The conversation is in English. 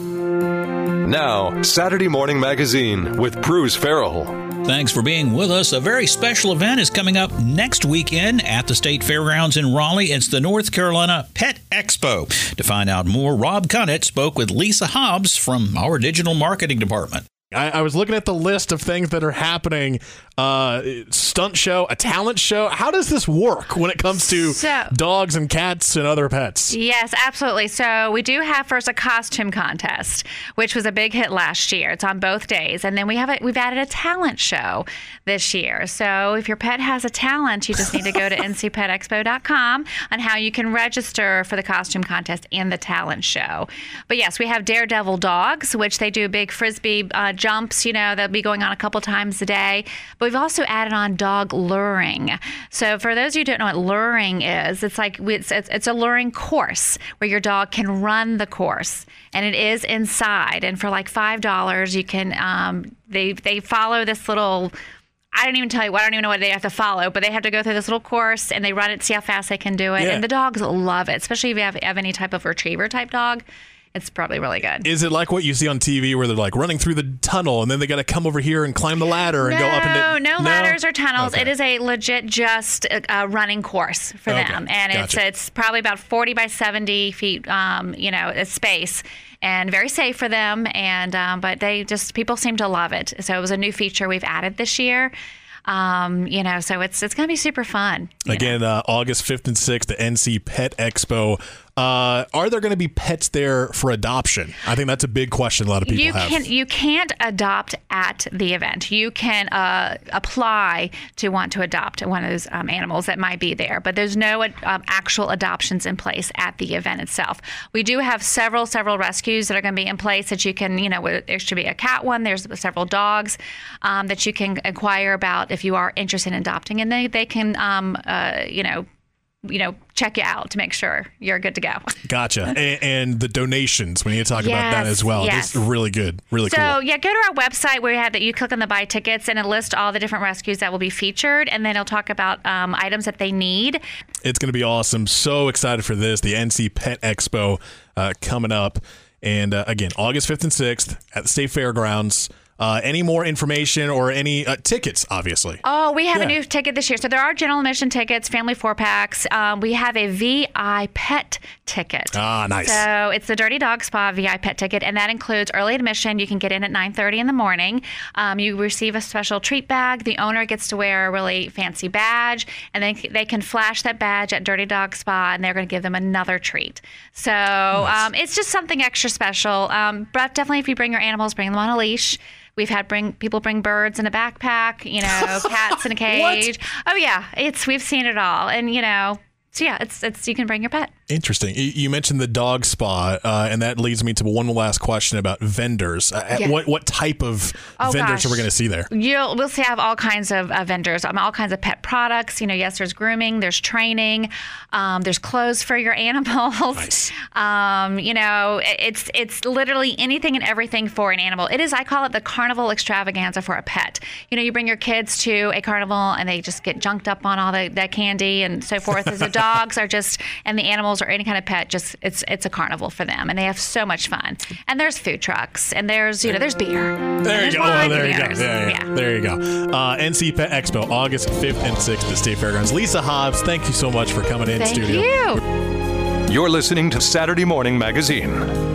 Now, Saturday Morning Magazine with Bruce Farrell. Thanks for being with us. A very special event is coming up next weekend at the State Fairgrounds in Raleigh. It's the North Carolina Pet Expo. To find out more, Rob Connett spoke with Lisa Hobbs from our digital marketing department. I, I, was looking at the list of things that are happening. Uh, stunt show, a talent show. How does this work when it comes to so, dogs and cats and other pets? Yes, absolutely. So we do have first a costume contest, which was a big hit last year. It's on both days, and then we have a, we've added a talent show this year. So if your pet has a talent, you just need to go to ncpetexpo.com on how you can register for the costume contest and the talent show. But yes, we have Daredevil dogs, which they do a big frisbee. Uh, jumps, you know, that'll be going on a couple times a day. But we've also added on dog luring. So for those of you who don't know what luring is, it's like it's, it's, it's a luring course where your dog can run the course, and it is inside. And for like five dollars, you can um, they they follow this little. I don't even tell you. I don't even know what they have to follow, but they have to go through this little course and they run it, see how fast they can do it. Yeah. And the dogs love it, especially if you have, have any type of retriever type dog it's probably really good. Is it like what you see on TV where they're like running through the tunnel and then they got to come over here and climb the ladder and no, go up and no, no ladders or tunnels. Okay. It is a legit just a, a running course for okay. them, and gotcha. it's it's probably about forty by seventy feet, um, you know, space. And very safe for them, and um, but they just people seem to love it. So it was a new feature we've added this year, um, you know, so it's it's going to be super fun. Again, uh, August 5th and 6th, the NC Pet Expo. Uh, are there going to be pets there for adoption? I think that's a big question a lot of people you have. Can, you can't adopt at the event. You can uh, apply to want to adopt one of those um, animals that might be there, but there's no um, actual adoptions in place at the event itself. We do have several, several rescues that are going to be in place that you can, you know, there should be a cat one. There's several dogs um, that you can inquire about if you are interested in adopting, and they, they can, um, uh, you know, you know, check you out to make sure you're good to go. Gotcha. and, and, the donations, we need to talk yes, about that as well. Yes. It's really good. Really so, cool. So, yeah, go to our website where you have that you click on the buy tickets and it lists all the different rescues that will be featured. And then it'll talk about um, items that they need. It's going to be awesome. So excited for this. The NC Pet Expo uh, coming up. And uh, again, August 5th and 6th at the State Fairgrounds. Uh, any more information or any uh, tickets, obviously? Oh, we have yeah. a new ticket this year. So there are general admission tickets, family four packs. Um, we have a VI pet ticket. Ah, nice. So it's the Dirty Dog Spa VI pet ticket, and that includes early admission. You can get in at 9:30 in the morning. Um, you receive a special treat bag. The owner gets to wear a really fancy badge, and then they can flash that badge at Dirty Dog Spa, and they're going to give them another treat. So nice. um, it's just something extra special. Um, but definitely, if you bring your animals, bring them on a leash. We've had bring people bring birds in a backpack, you know, cats in a cage. oh yeah, it's we've seen it all, and you know, so yeah, it's it's you can bring your pet. Interesting. You mentioned the dog spa, uh, and that leads me to one last question about vendors. Uh, yeah. What what type of oh, vendors gosh. are we going to see there? You'll we'll see have all kinds of uh, vendors, um, all kinds of pet products. You know, yes, there's grooming, there's training, um, there's clothes for your animals. Nice. Um, you know, it's it's literally anything and everything for an animal. It is I call it the carnival extravaganza for a pet. You know, you bring your kids to a carnival and they just get junked up on all the, that candy and so forth. As the dogs are just and the animals or any kind of pet, just it's it's a carnival for them, and they have so much fun. And there's food trucks, and there's you know there's beer. There you go. Oh, there you go. Yeah, yeah, yeah, There you go. Uh, NC Pet Expo, August 5th and 6th at the State Fairgrounds. Lisa Hobbs, thank you so much for coming in thank studio. you. You're listening to Saturday Morning Magazine.